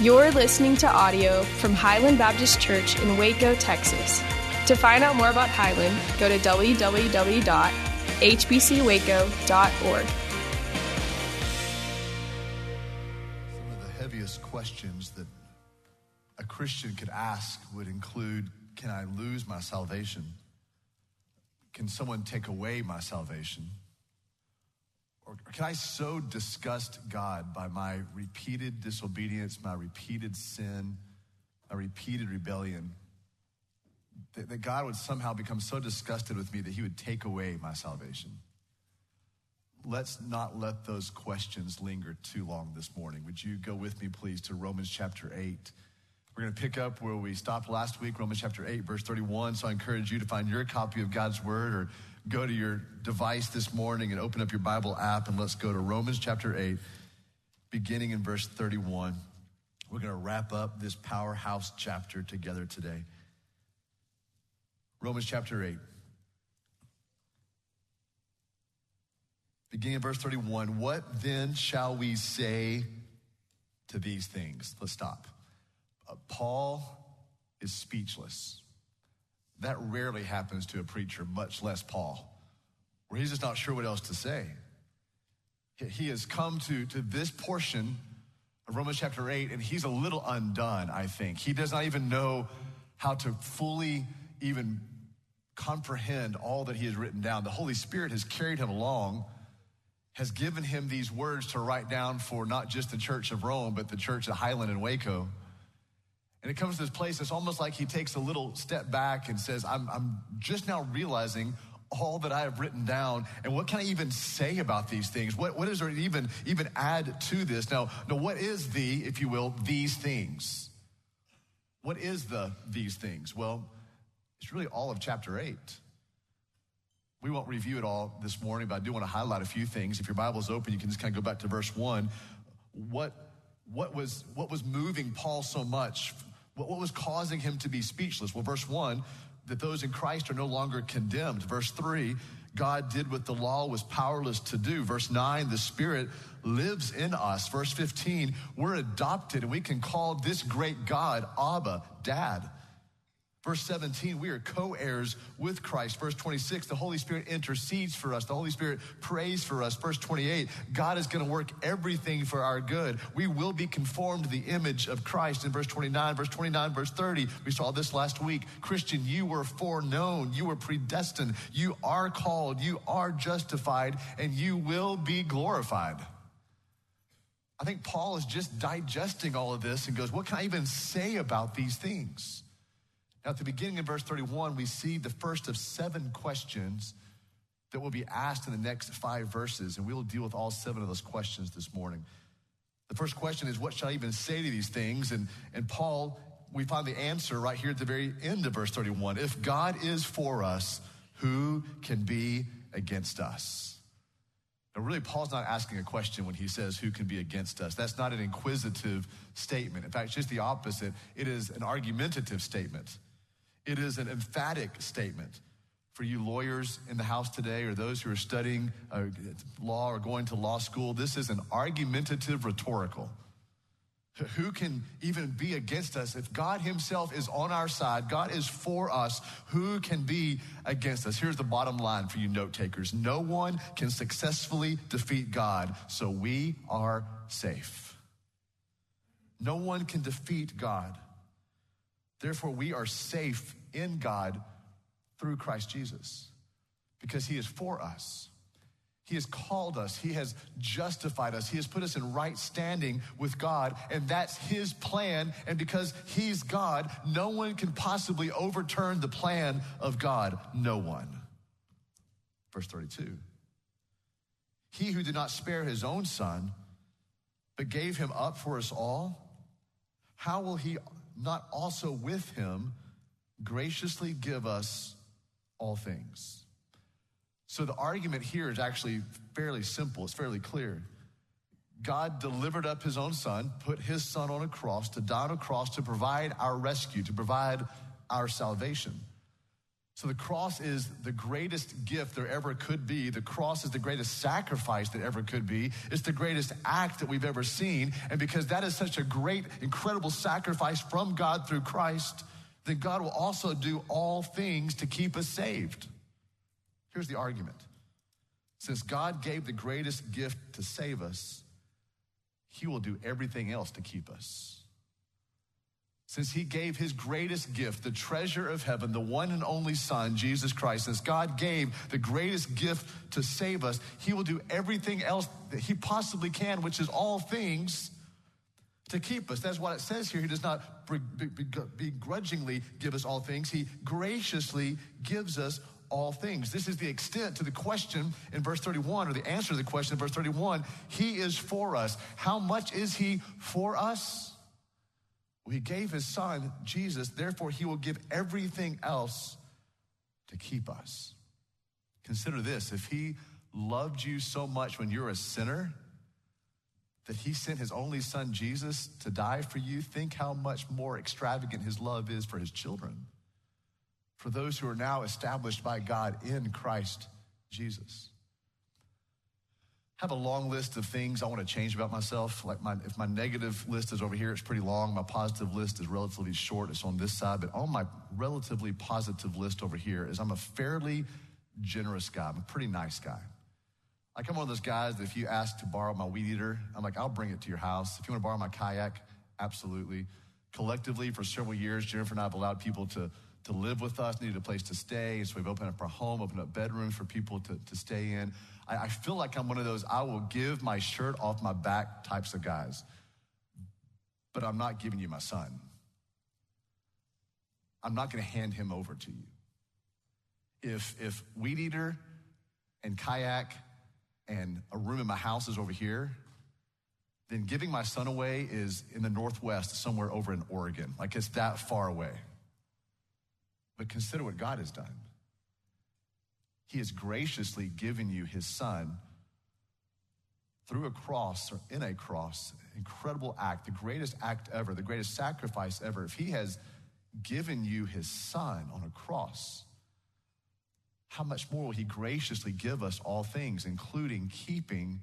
You're listening to audio from Highland Baptist Church in Waco, Texas. To find out more about Highland, go to www.hbcwaco.org. Some of the heaviest questions that a Christian could ask would include Can I lose my salvation? Can someone take away my salvation? Or can I so disgust God by my repeated disobedience, my repeated sin, my repeated rebellion, that, that God would somehow become so disgusted with me that he would take away my salvation? Let's not let those questions linger too long this morning. Would you go with me, please, to Romans chapter 8? We're going to pick up where we stopped last week, Romans chapter 8, verse 31. So I encourage you to find your copy of God's word or go to your device this morning and open up your Bible app and let's go to Romans chapter 8, beginning in verse 31. We're going to wrap up this powerhouse chapter together today. Romans chapter 8. Beginning in verse 31. What then shall we say to these things? Let's stop. Uh, Paul is speechless. That rarely happens to a preacher, much less Paul, where he's just not sure what else to say. He has come to, to this portion of Romans chapter 8, and he's a little undone, I think. He does not even know how to fully even comprehend all that he has written down. The Holy Spirit has carried him along, has given him these words to write down for not just the church of Rome, but the church of Highland and Waco. And it comes to this place, it's almost like he takes a little step back and says, I'm, I'm just now realizing all that I have written down and what can I even say about these things? What, what is there even, even add to this? Now, now, what is the, if you will, these things? What is the these things? Well, it's really all of chapter 8. We won't review it all this morning, but I do want to highlight a few things. If your Bible is open, you can just kind of go back to verse 1. What, what, was, what was moving Paul so much what, what was causing him to be speechless? Well, verse 1, that those in Christ are no longer condemned. Verse 3, God did what the law was powerless to do. Verse 9, the Spirit lives in us. Verse 15, we're adopted and we can call this great God Abba, Dad. Verse 17, we are co heirs with Christ. Verse 26, the Holy Spirit intercedes for us. The Holy Spirit prays for us. Verse 28, God is going to work everything for our good. We will be conformed to the image of Christ. In verse 29, verse 29, verse 30, we saw this last week. Christian, you were foreknown, you were predestined, you are called, you are justified, and you will be glorified. I think Paul is just digesting all of this and goes, What can I even say about these things? Now, at the beginning of verse 31, we see the first of seven questions that will be asked in the next five verses, and we will deal with all seven of those questions this morning. The first question is, What shall I even say to these things? And, and Paul, we find the answer right here at the very end of verse 31. If God is for us, who can be against us? Now, really, Paul's not asking a question when he says, Who can be against us? That's not an inquisitive statement. In fact, it's just the opposite. It is an argumentative statement. It is an emphatic statement for you lawyers in the house today or those who are studying uh, law or going to law school. This is an argumentative rhetorical. Who can even be against us? If God Himself is on our side, God is for us, who can be against us? Here's the bottom line for you note takers no one can successfully defeat God, so we are safe. No one can defeat God. Therefore, we are safe in God through Christ Jesus because he is for us. He has called us. He has justified us. He has put us in right standing with God, and that's His plan. And because He's God, no one can possibly overturn the plan of God. No one. Verse 32 He who did not spare His own Son, but gave Him up for us all, how will He not also with him graciously give us all things? So the argument here is actually fairly simple, it's fairly clear. God delivered up his own son, put his son on a cross, to die on a cross to provide our rescue, to provide our salvation. So the cross is the greatest gift there ever could be. The cross is the greatest sacrifice that ever could be. It's the greatest act that we've ever seen. And because that is such a great, incredible sacrifice from God through Christ, then God will also do all things to keep us saved. Here's the argument. Since God gave the greatest gift to save us, he will do everything else to keep us. Since he gave his greatest gift, the treasure of heaven, the one and only Son, Jesus Christ, since God gave the greatest gift to save us, he will do everything else that he possibly can, which is all things to keep us. That's what it says here. He does not begrudgingly give us all things, he graciously gives us all things. This is the extent to the question in verse 31, or the answer to the question in verse 31. He is for us. How much is he for us? He gave his son, Jesus, therefore, he will give everything else to keep us. Consider this if he loved you so much when you're a sinner that he sent his only son, Jesus, to die for you, think how much more extravagant his love is for his children, for those who are now established by God in Christ Jesus have a long list of things I want to change about myself. Like my, if my negative list is over here, it's pretty long. My positive list is relatively short. It's on this side. But on my relatively positive list over here is I'm a fairly generous guy. I'm a pretty nice guy. Like I'm one of those guys that if you ask to borrow my weed eater, I'm like, I'll bring it to your house. If you want to borrow my kayak, absolutely. Collectively, for several years, Jennifer and I have allowed people to to live with us, needed a place to stay. So we've opened up our home, opened up bedrooms for people to, to stay in. I, I feel like I'm one of those I will give my shirt off my back types of guys, but I'm not giving you my son. I'm not going to hand him over to you. If, if Weed Eater and Kayak and a room in my house is over here, then giving my son away is in the Northwest, somewhere over in Oregon. Like it's that far away. But consider what God has done. He has graciously given you his son through a cross or in a cross, incredible act, the greatest act ever, the greatest sacrifice ever. If he has given you his son on a cross, how much more will he graciously give us all things, including keeping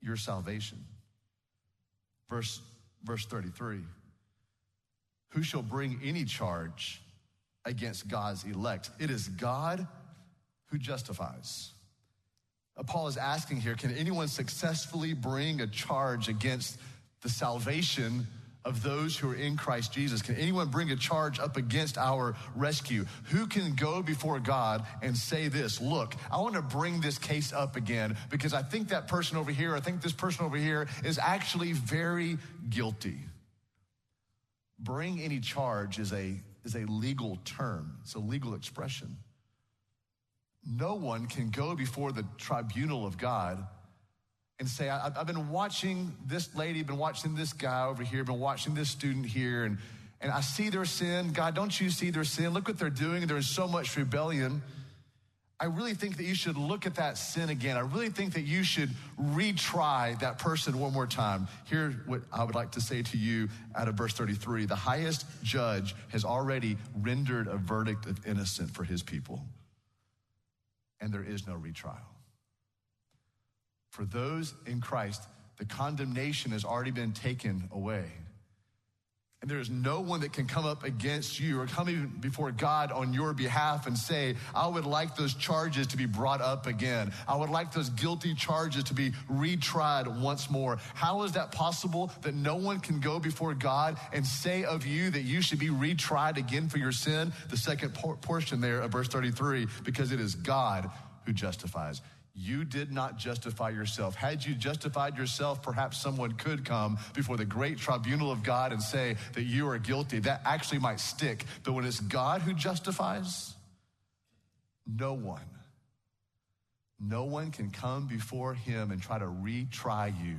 your salvation? Verse, verse 33 Who shall bring any charge against God's elect? It is God who justifies. Uh, Paul is asking here can anyone successfully bring a charge against the salvation of those who are in Christ Jesus? Can anyone bring a charge up against our rescue? Who can go before God and say this? Look, I want to bring this case up again because I think that person over here, I think this person over here is actually very guilty. Bring any charge is a, is a legal term, it's a legal expression no one can go before the tribunal of God and say, I've been watching this lady, been watching this guy over here, been watching this student here, and, and I see their sin. God, don't you see their sin? Look what they're doing. They're in so much rebellion. I really think that you should look at that sin again. I really think that you should retry that person one more time. Here's what I would like to say to you out of verse 33 The highest judge has already rendered a verdict of innocent for his people and there is no retrial. For those in Christ, the condemnation has already been taken away. And there is no one that can come up against you or come even before God on your behalf and say, I would like those charges to be brought up again. I would like those guilty charges to be retried once more. How is that possible that no one can go before God and say of you that you should be retried again for your sin? The second por- portion there of verse 33, because it is God who justifies. You did not justify yourself. Had you justified yourself, perhaps someone could come before the great tribunal of God and say that you are guilty. That actually might stick. But when it's God who justifies, no one, no one can come before him and try to retry you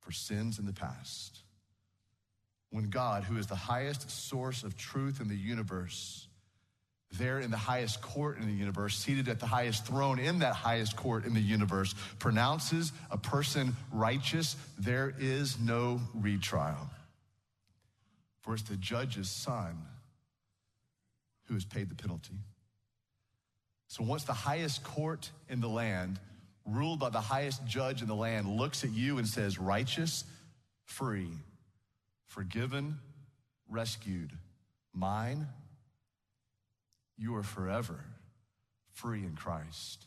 for sins in the past. When God, who is the highest source of truth in the universe, there in the highest court in the universe, seated at the highest throne in that highest court in the universe, pronounces a person righteous, there is no retrial. For it's the judge's son who has paid the penalty. So once the highest court in the land, ruled by the highest judge in the land, looks at you and says, righteous, free, forgiven, rescued, mine, you are forever free in Christ.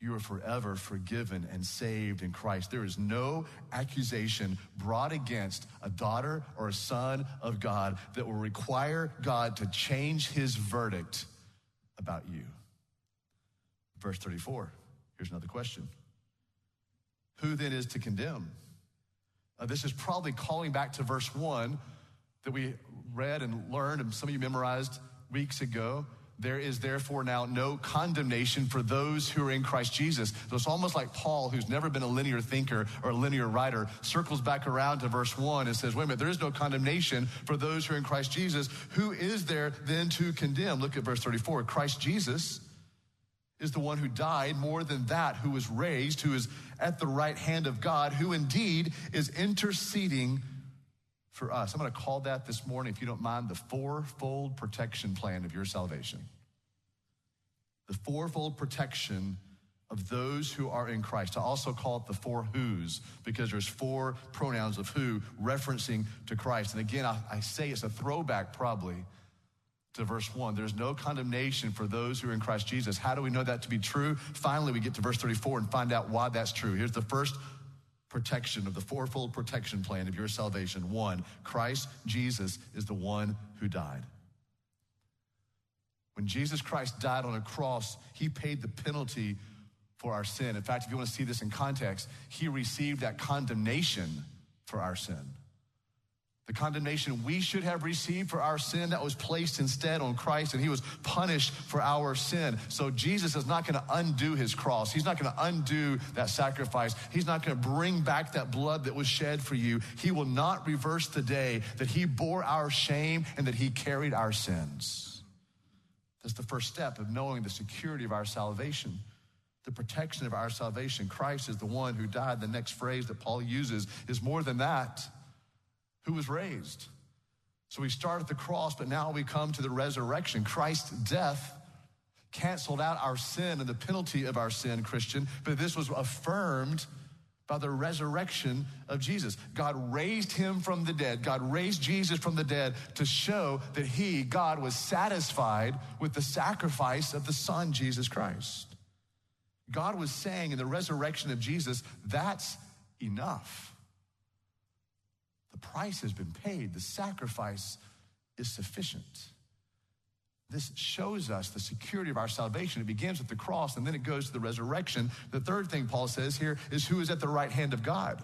You are forever forgiven and saved in Christ. There is no accusation brought against a daughter or a son of God that will require God to change his verdict about you. Verse 34, here's another question Who then is to condemn? Uh, this is probably calling back to verse 1 that we read and learned, and some of you memorized weeks ago. There is therefore now no condemnation for those who are in Christ Jesus. So it's almost like Paul, who's never been a linear thinker or a linear writer, circles back around to verse 1 and says, wait a minute, there is no condemnation for those who are in Christ Jesus. Who is there then to condemn? Look at verse 34. Christ Jesus is the one who died, more than that, who was raised, who is at the right hand of God, who indeed is interceding for us. I'm going to call that this morning, if you don't mind, the fourfold protection plan of your salvation. The fourfold protection of those who are in Christ. I also call it the four who's because there's four pronouns of who referencing to Christ. And again, I, I say it's a throwback probably to verse 1. There's no condemnation for those who are in Christ Jesus. How do we know that to be true? Finally, we get to verse 34 and find out why that's true. Here's the first protection of the fourfold protection plan of your salvation. One, Christ Jesus is the one who died. When Jesus Christ died on a cross, he paid the penalty for our sin. In fact, if you want to see this in context, he received that condemnation for our sin. The condemnation we should have received for our sin that was placed instead on Christ, and he was punished for our sin. So Jesus is not going to undo his cross. He's not going to undo that sacrifice. He's not going to bring back that blood that was shed for you. He will not reverse the day that he bore our shame and that he carried our sins. That's the first step of knowing the security of our salvation the protection of our salvation. Christ is the one who died. The next phrase that Paul uses is more than that who was raised. So we start at the cross, but now we come to the resurrection. Christ's death canceled out our sin and the penalty of our sin, Christian, but this was affirmed by the resurrection of Jesus. God raised him from the dead. God raised Jesus from the dead to show that he, God, was satisfied with the sacrifice of the Son, Jesus Christ. God was saying in the resurrection of Jesus, that's enough. The price has been paid, the sacrifice is sufficient. This shows us the security of our salvation. It begins with the cross and then it goes to the resurrection. The third thing Paul says here is who is at the right hand of God.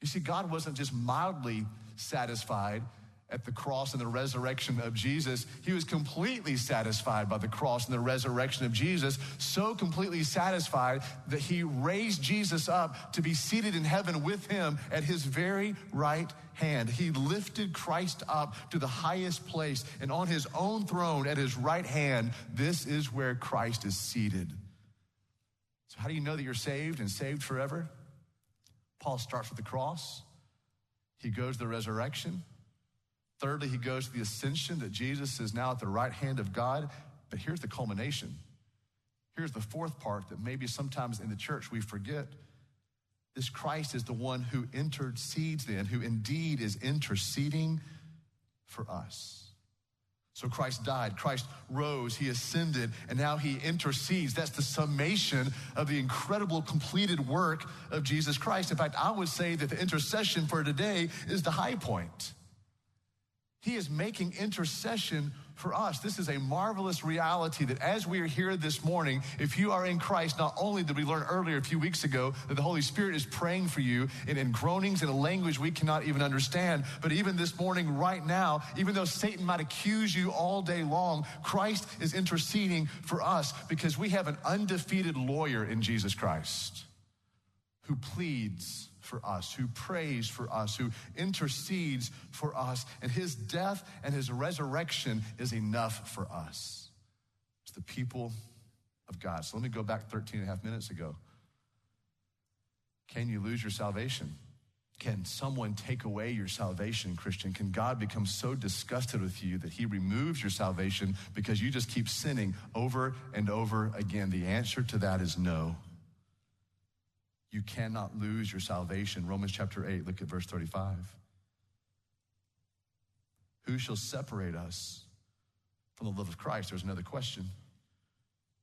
You see, God wasn't just mildly satisfied at the cross and the resurrection of Jesus, he was completely satisfied by the cross and the resurrection of Jesus, so completely satisfied that he raised Jesus up to be seated in heaven with him at his very right hand. He lifted Christ up to the highest place, and on his own throne at his right hand, this is where Christ is seated. So, how do you know that you're saved and saved forever? Paul starts with the cross, he goes to the resurrection. Thirdly, he goes to the ascension that Jesus is now at the right hand of God. But here's the culmination. Here's the fourth part that maybe sometimes in the church we forget. This Christ is the one who intercedes then, who indeed is interceding for us. So Christ died, Christ rose, he ascended, and now he intercedes. That's the summation of the incredible completed work of Jesus Christ. In fact, I would say that the intercession for today is the high point. He is making intercession for us. This is a marvelous reality that as we are here this morning, if you are in Christ, not only did we learn earlier a few weeks ago that the Holy Spirit is praying for you in, in groanings in a language we cannot even understand, but even this morning, right now, even though Satan might accuse you all day long, Christ is interceding for us because we have an undefeated lawyer in Jesus Christ who pleads for us, who prays for us, who intercedes for us. And his death and his resurrection is enough for us. It's the people of God. So let me go back 13 and a half minutes ago. Can you lose your salvation? Can someone take away your salvation, Christian? Can God become so disgusted with you that he removes your salvation because you just keep sinning over and over again? The answer to that is no. You cannot lose your salvation. Romans chapter 8, look at verse 35. Who shall separate us from the love of Christ? There's another question.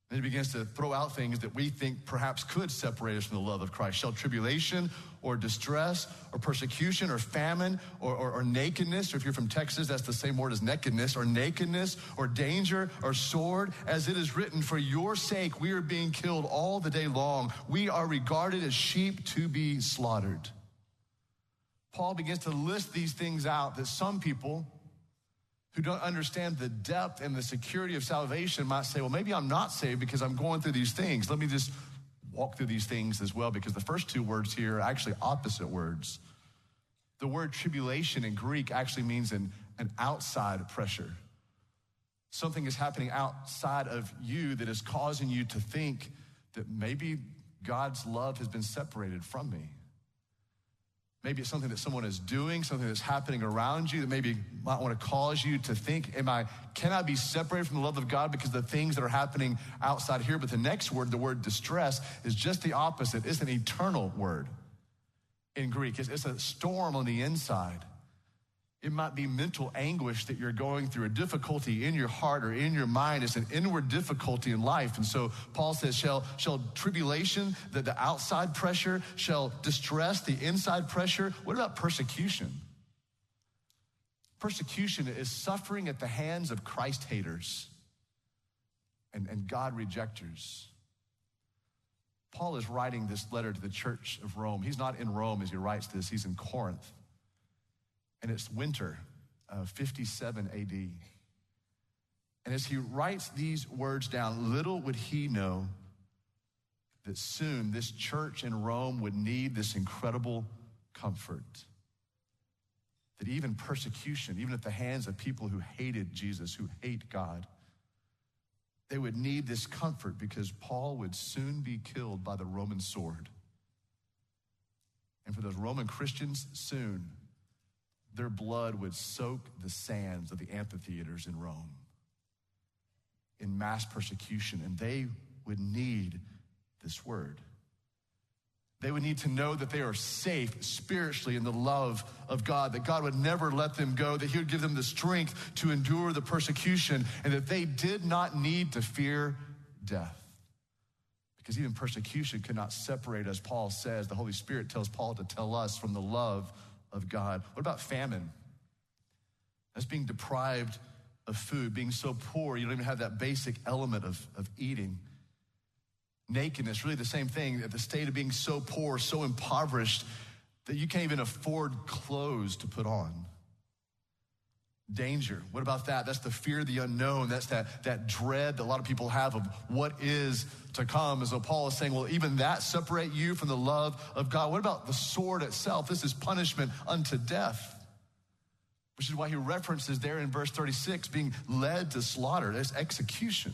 Then he begins to throw out things that we think perhaps could separate us from the love of Christ. Shall tribulation or distress or persecution or famine or, or, or, nakedness, or if you're from Texas, that's the same word as nakedness, or nakedness or danger or sword, as it is written, for your sake we are being killed all the day long. We are regarded as sheep to be slaughtered. Paul begins to list these things out that some people, who don't understand the depth and the security of salvation might say, well, maybe I'm not saved because I'm going through these things. Let me just walk through these things as well because the first two words here are actually opposite words. The word tribulation in Greek actually means an, an outside pressure. Something is happening outside of you that is causing you to think that maybe God's love has been separated from me. Maybe it's something that someone is doing, something that's happening around you that maybe might want to cause you to think, am I, can I be separated from the love of God because the things that are happening outside here? But the next word, the word distress, is just the opposite. It's an eternal word in Greek. It's, it's a storm on the inside. It might be mental anguish that you're going through, a difficulty in your heart or in your mind. It's an inward difficulty in life. And so Paul says, shall, shall tribulation, the, the outside pressure, shall distress, the inside pressure? What about persecution? Persecution is suffering at the hands of Christ haters and, and God rejectors. Paul is writing this letter to the church of Rome. He's not in Rome as he writes this, he's in Corinth and it's winter of 57 AD. And as he writes these words down, little would he know that soon this church in Rome would need this incredible comfort. That even persecution, even at the hands of people who hated Jesus, who hate God, they would need this comfort because Paul would soon be killed by the Roman sword. And for those Roman Christians, soon their blood would soak the sands of the amphitheaters in Rome in mass persecution, and they would need this word. They would need to know that they are safe spiritually in the love of God, that God would never let them go, that He would give them the strength to endure the persecution, and that they did not need to fear death. Because even persecution could not separate, as Paul says. The Holy Spirit tells Paul to tell us from the love of God. What about famine? That's being deprived of food, being so poor, you don't even have that basic element of, of eating. Nakedness, really the same thing, the state of being so poor, so impoverished, that you can't even afford clothes to put on. Danger. What about that? That's the fear of the unknown. That's that, that dread that a lot of people have of what is to come. As so Paul is saying, well, even that separate you from the love of God. What about the sword itself? This is punishment unto death. Which is why he references there in verse 36 being led to slaughter. There's execution.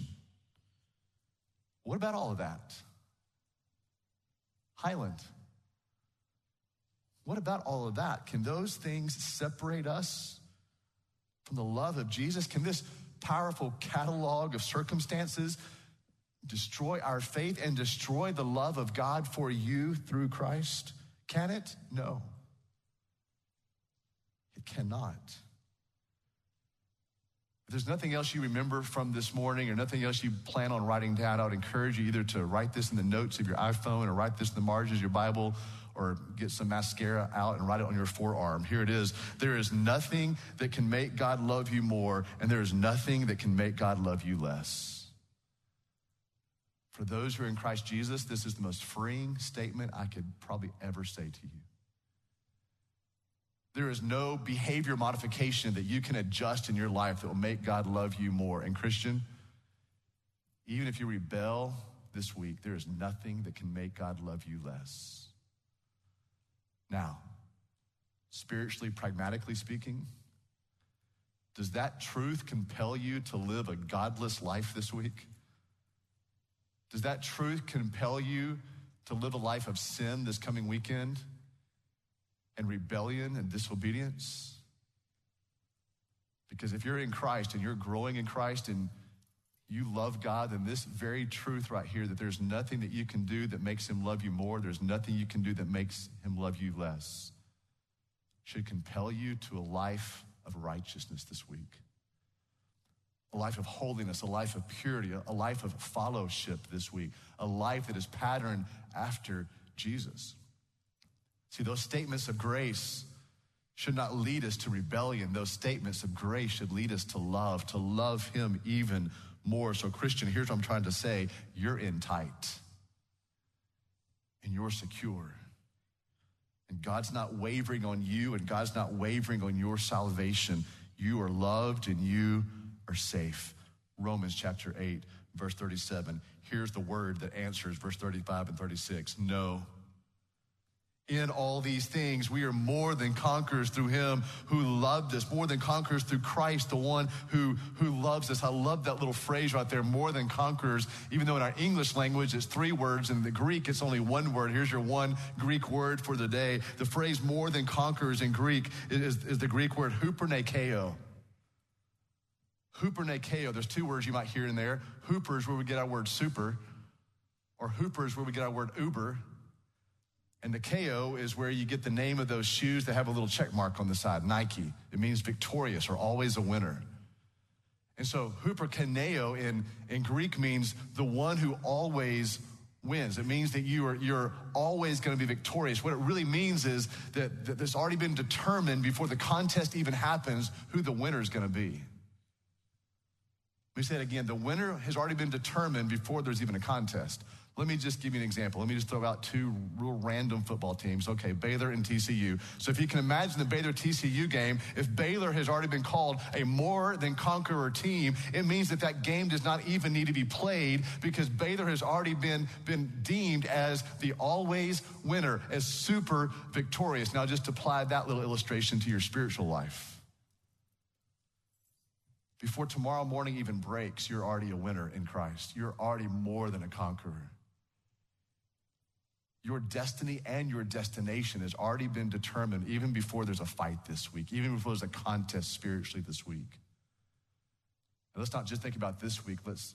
What about all of that? Highland. What about all of that? Can those things separate us from the love of Jesus? Can this powerful catalog of circumstances destroy our faith and destroy the love of God for you through Christ? Can it? No. It cannot. If there's nothing else you remember from this morning or nothing else you plan on writing down, I would encourage you either to write this in the notes of your iPhone or write this in the margins of your Bible or get some mascara out and write it on your forearm. Here it is. There is nothing that can make God love you more, and there is nothing that can make God love you less. For those who are in Christ Jesus, this is the most freeing statement I could probably ever say to you. There is no behavior modification that you can adjust in your life that will make God love you more. And, Christian, even if you rebel this week, there is nothing that can make God love you less. Now, spiritually, pragmatically speaking, does that truth compel you to live a godless life this week? Does that truth compel you to live a life of sin this coming weekend? and rebellion and disobedience? Because if you're in Christ and you're growing in Christ and you love God, then this very truth right here that there's nothing that you can do that makes him love you more, there's nothing you can do that makes him love you less, should compel you to a life of righteousness this week. A life of holiness, a life of purity, a life of fellowship this week, a life that is patterned after Jesus. See, those statements of grace should not lead us to rebellion. Those statements of grace should lead us to love, to love Him even more. So, Christian, here's what I'm trying to say you're in tight and you're secure. And God's not wavering on you, and God's not wavering on your salvation. You are loved and you are safe. Romans chapter 8, verse 37. Here's the word that answers verse 35 and 36. No in all these things. We are more than conquerors through him who loved us, more than conquerors through Christ, the one who, who loves us. I love that little phrase right there, more than conquerors, even though in our English language it's three words, in the Greek it's only one word. Here's your one Greek word for the day. The phrase more than conquerors in Greek is, is the Greek word hupernikeo. Hupernikeo, there's two words you might hear in there. Hooper is where we get our word super, or hooper is where we get our word uber. And the KO is where you get the name of those shoes that have a little check mark on the side, Nike. It means victorious or always a winner. And so hupernikeo in, in Greek means the one who always wins. It means that you are, you're always going to be victorious. What it really means is that, that already been determined before the contest even happens who the winner is going to be. Let me say it again. The winner has already been determined before there's even a contest. Let me just give you an example. Let me just throw out two real random football teams. Okay, Baylor and TCU. So if you can imagine the Baylor TCU game, if Baylor has already been called a more than conqueror team, it means that that game does not even need to be played because Baylor has already been, been deemed as the always winner, as super victorious. Now just apply that little illustration to your spiritual life. Before tomorrow morning even breaks, you're already a winner in Christ. You're already more than a conqueror. Your destiny and your destination has already been determined even before there's a fight this week, even before there's a contest spiritually this week. And let's not just think about this week, let's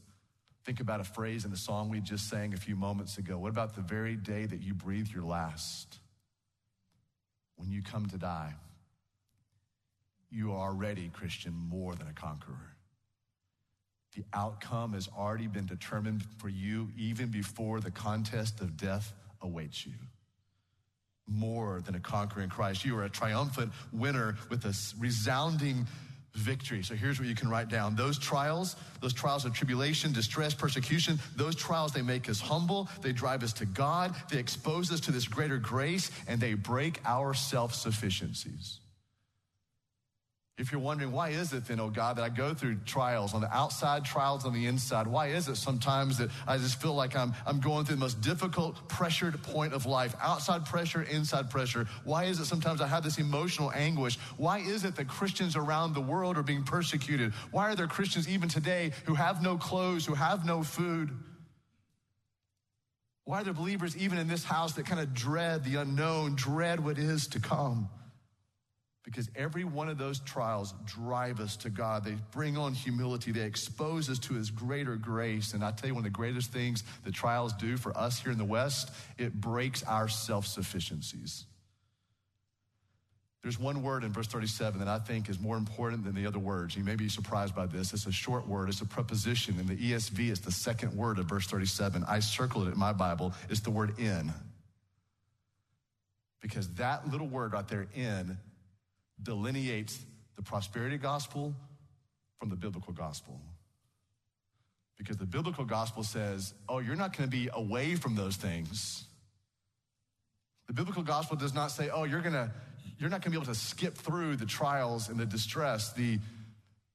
think about a phrase in the song we just sang a few moments ago. What about the very day that you breathe your last? When you come to die, you are already, Christian, more than a conqueror. The outcome has already been determined for you even before the contest of death awaits you. More than a conqueror in Christ. You are a triumphant winner with a resounding victory. So here's what you can write down. Those trials, those trials of tribulation, distress, persecution, those trials, they make us humble. They drive us to God. They expose us to this greater grace and they break our self sufficiencies. If you're wondering, why is it then, oh God, that I go through trials on the outside, trials on the inside? Why is it sometimes that I just feel like I'm, I'm going through the most difficult, pressured point of life? Outside pressure, inside pressure. Why is it sometimes I have this emotional anguish? Why is it that Christians around the world are being persecuted? Why are there Christians even today who have no clothes, who have no food? Why are there believers even in this house that kind of dread the unknown, dread what is to come? Because every one of those trials drive us to God. They bring on humility. They expose us to His greater grace. And I tell you, one of the greatest things the trials do for us here in the West, it breaks our self sufficiencies. There's one word in verse 37 that I think is more important than the other words. You may be surprised by this. It's a short word, it's a preposition. In the ESV, it's the second word of verse 37. I circled it in my Bible. It's the word in. Because that little word right there, in, delineates the prosperity gospel from the biblical gospel. Because the biblical gospel says, oh, you're not going to be away from those things. The biblical gospel does not say, oh, you're to you're not going to be able to skip through the trials and the distress. The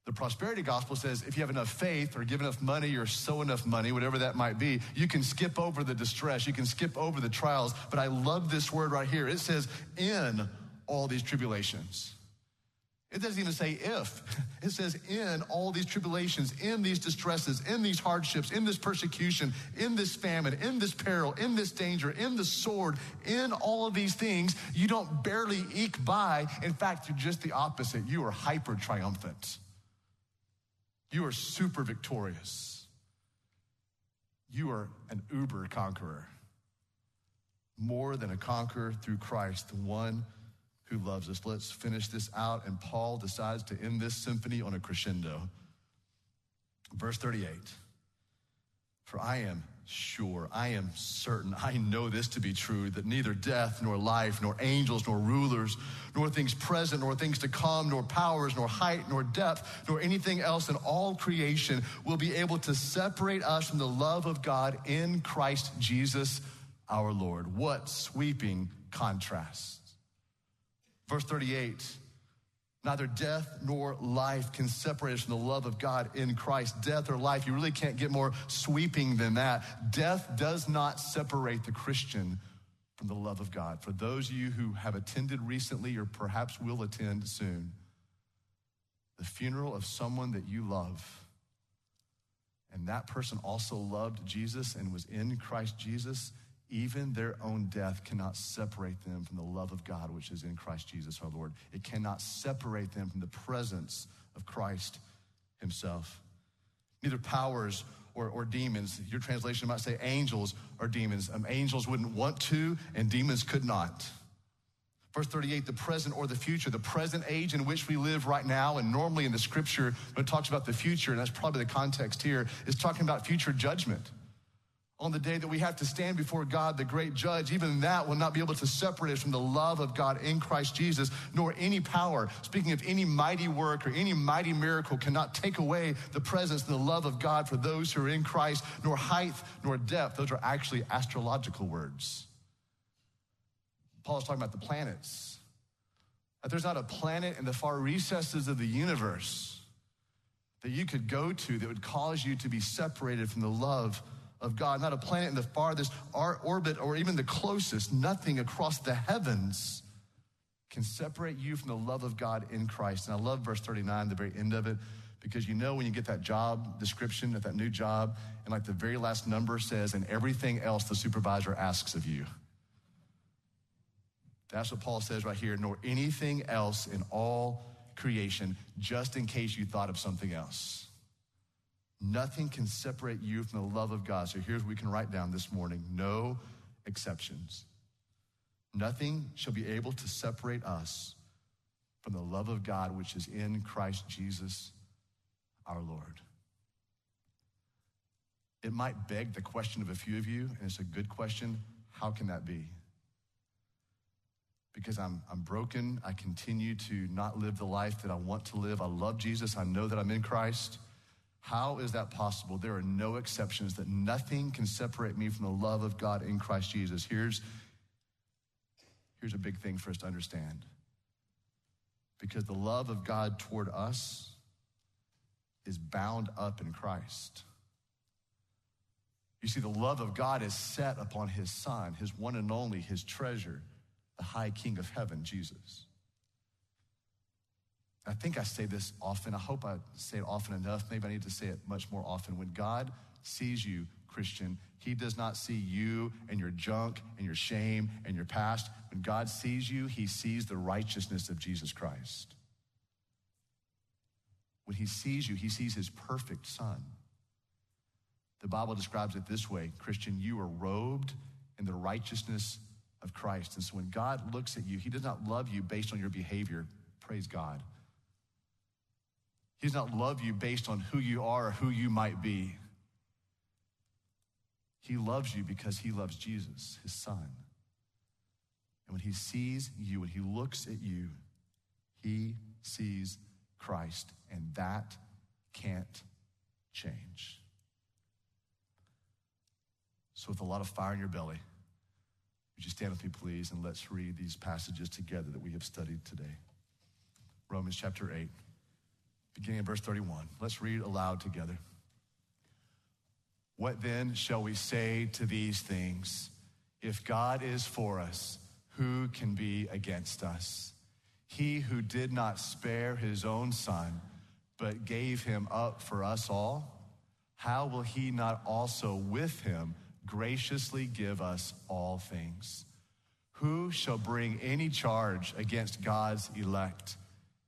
the prosperity gospel says if you have enough faith or give enough money or sow enough money, whatever that might be, you can skip over the distress, you can skip over the trials. But I love this word right here. It says, in all these tribulations. It doesn't even say if. It says in all these tribulations, in these distresses, in these hardships, in this persecution, in this famine, in this peril, in this danger, in the sword, in all of these things, you don't barely eke by. In fact, you're just the opposite. You are hyper triumphant. You are super victorious. You are an uber conqueror. More than a conqueror through Christ, the one who loves us. Let's finish this out. And Paul decides to end this symphony on a crescendo. Verse 38 For I am sure, I am certain, I know this to be true that neither death, nor life, nor angels, nor rulers, nor things present, nor things to come, nor powers, nor height, nor depth, nor anything else in all creation will be able to separate us from the love of God in Christ Jesus our Lord. What sweeping contrast. Verse 38 Neither death nor life can separate us from the love of God in Christ. Death or life, you really can't get more sweeping than that. Death does not separate the Christian from the love of God. For those of you who have attended recently or perhaps will attend soon, the funeral of someone that you love, and that person also loved Jesus and was in Christ Jesus, even their own death cannot separate them from the love of God which is in Christ Jesus our Lord. It cannot separate them from the presence of Christ Himself. Neither powers or, or demons, your translation might say angels or demons. Um, angels wouldn't want to, and demons could not. Verse 38, the present or the future, the present age in which we live right now, and normally in the scripture, when it talks about the future, and that's probably the context here, is talking about future judgment on the day that we have to stand before God, the great judge, even that will not be able to separate us from the love of God in Christ Jesus, nor any power. Speaking of any mighty work or any mighty miracle cannot take away the presence and the love of God for those who are in Christ, nor height nor depth. Those are actually astrological words. Paul is talking about the planets. That there's not a planet in the far recesses of the universe that you could go to that would cause you to be separated from the love of God, not a planet in the farthest orbit or even the closest, nothing across the heavens can separate you from the love of God in Christ. And I love verse 39, the very end of it, because you know when you get that job description of that new job, and like the very last number says, and everything else the supervisor asks of you. That's what Paul says right here, nor anything else in all creation, just in case you thought of something else. Nothing can separate you from the love of God. So here's what we can write down this morning no exceptions. Nothing shall be able to separate us from the love of God which is in Christ Jesus our Lord. It might beg the question of a few of you, and it's a good question how can that be? Because I'm, I'm broken. I continue to not live the life that I want to live. I love Jesus. I know that I'm in Christ. How is that possible? There are no exceptions, that nothing can separate me from the love of God in Christ Jesus. Here's, here's a big thing for us to understand. Because the love of God toward us is bound up in Christ. You see, the love of God is set upon his Son, his one and only, his treasure, the high King of heaven, Jesus. I think I say this often. I hope I say it often enough. Maybe I need to say it much more often. When God sees you, Christian, He does not see you and your junk and your shame and your past. When God sees you, He sees the righteousness of Jesus Christ. When He sees you, He sees His perfect Son. The Bible describes it this way Christian, you are robed in the righteousness of Christ. And so when God looks at you, He does not love you based on your behavior. Praise God. He does not love you based on who you are or who you might be. He loves you because he loves Jesus, his son. And when he sees you, when he looks at you, he sees Christ, and that can't change. So, with a lot of fire in your belly, would you stand with me, please, and let's read these passages together that we have studied today? Romans chapter 8 beginning in verse 31. Let's read aloud together. What then shall we say to these things? If God is for us, who can be against us? He who did not spare his own son, but gave him up for us all, how will he not also with him graciously give us all things? Who shall bring any charge against God's elect?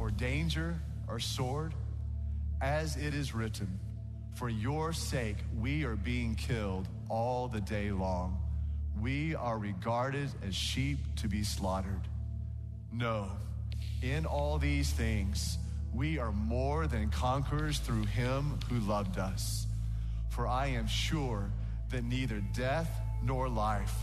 or danger or sword? As it is written, for your sake we are being killed all the day long. We are regarded as sheep to be slaughtered. No, in all these things, we are more than conquerors through him who loved us. For I am sure that neither death nor life,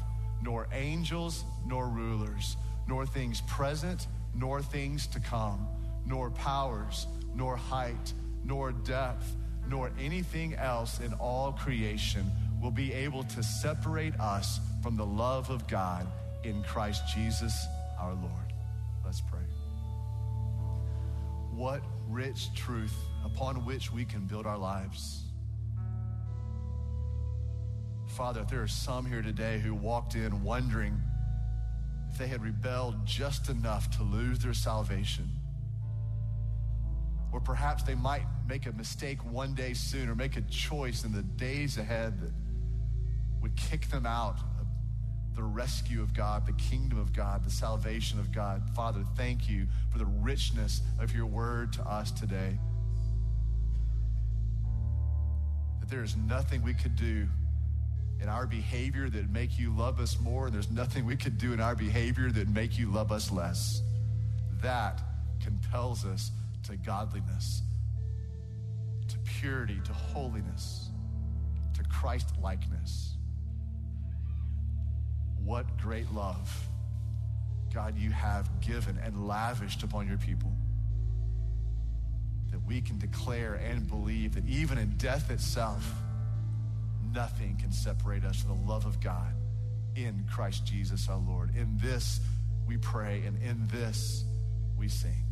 nor angels nor rulers, nor things present nor things to come, nor powers, nor height, nor depth, nor anything else in all creation will be able to separate us from the love of God in Christ Jesus our Lord. Let's pray. What rich truth upon which we can build our lives. Father, if there are some here today who walked in wondering if they had rebelled just enough to lose their salvation, or perhaps they might make a mistake one day soon or make a choice in the days ahead that would kick them out of the rescue of God, the kingdom of God, the salvation of God. Father, thank you for the richness of your word to us today. That there is nothing we could do in our behavior that make you love us more, and there's nothing we could do in our behavior that make you love us less. That compels us to godliness, to purity, to holiness, to Christ likeness. What great love, God, you have given and lavished upon your people. That we can declare and believe that even in death itself, nothing can separate us from the love of God in Christ Jesus our Lord. In this we pray, and in this we sing.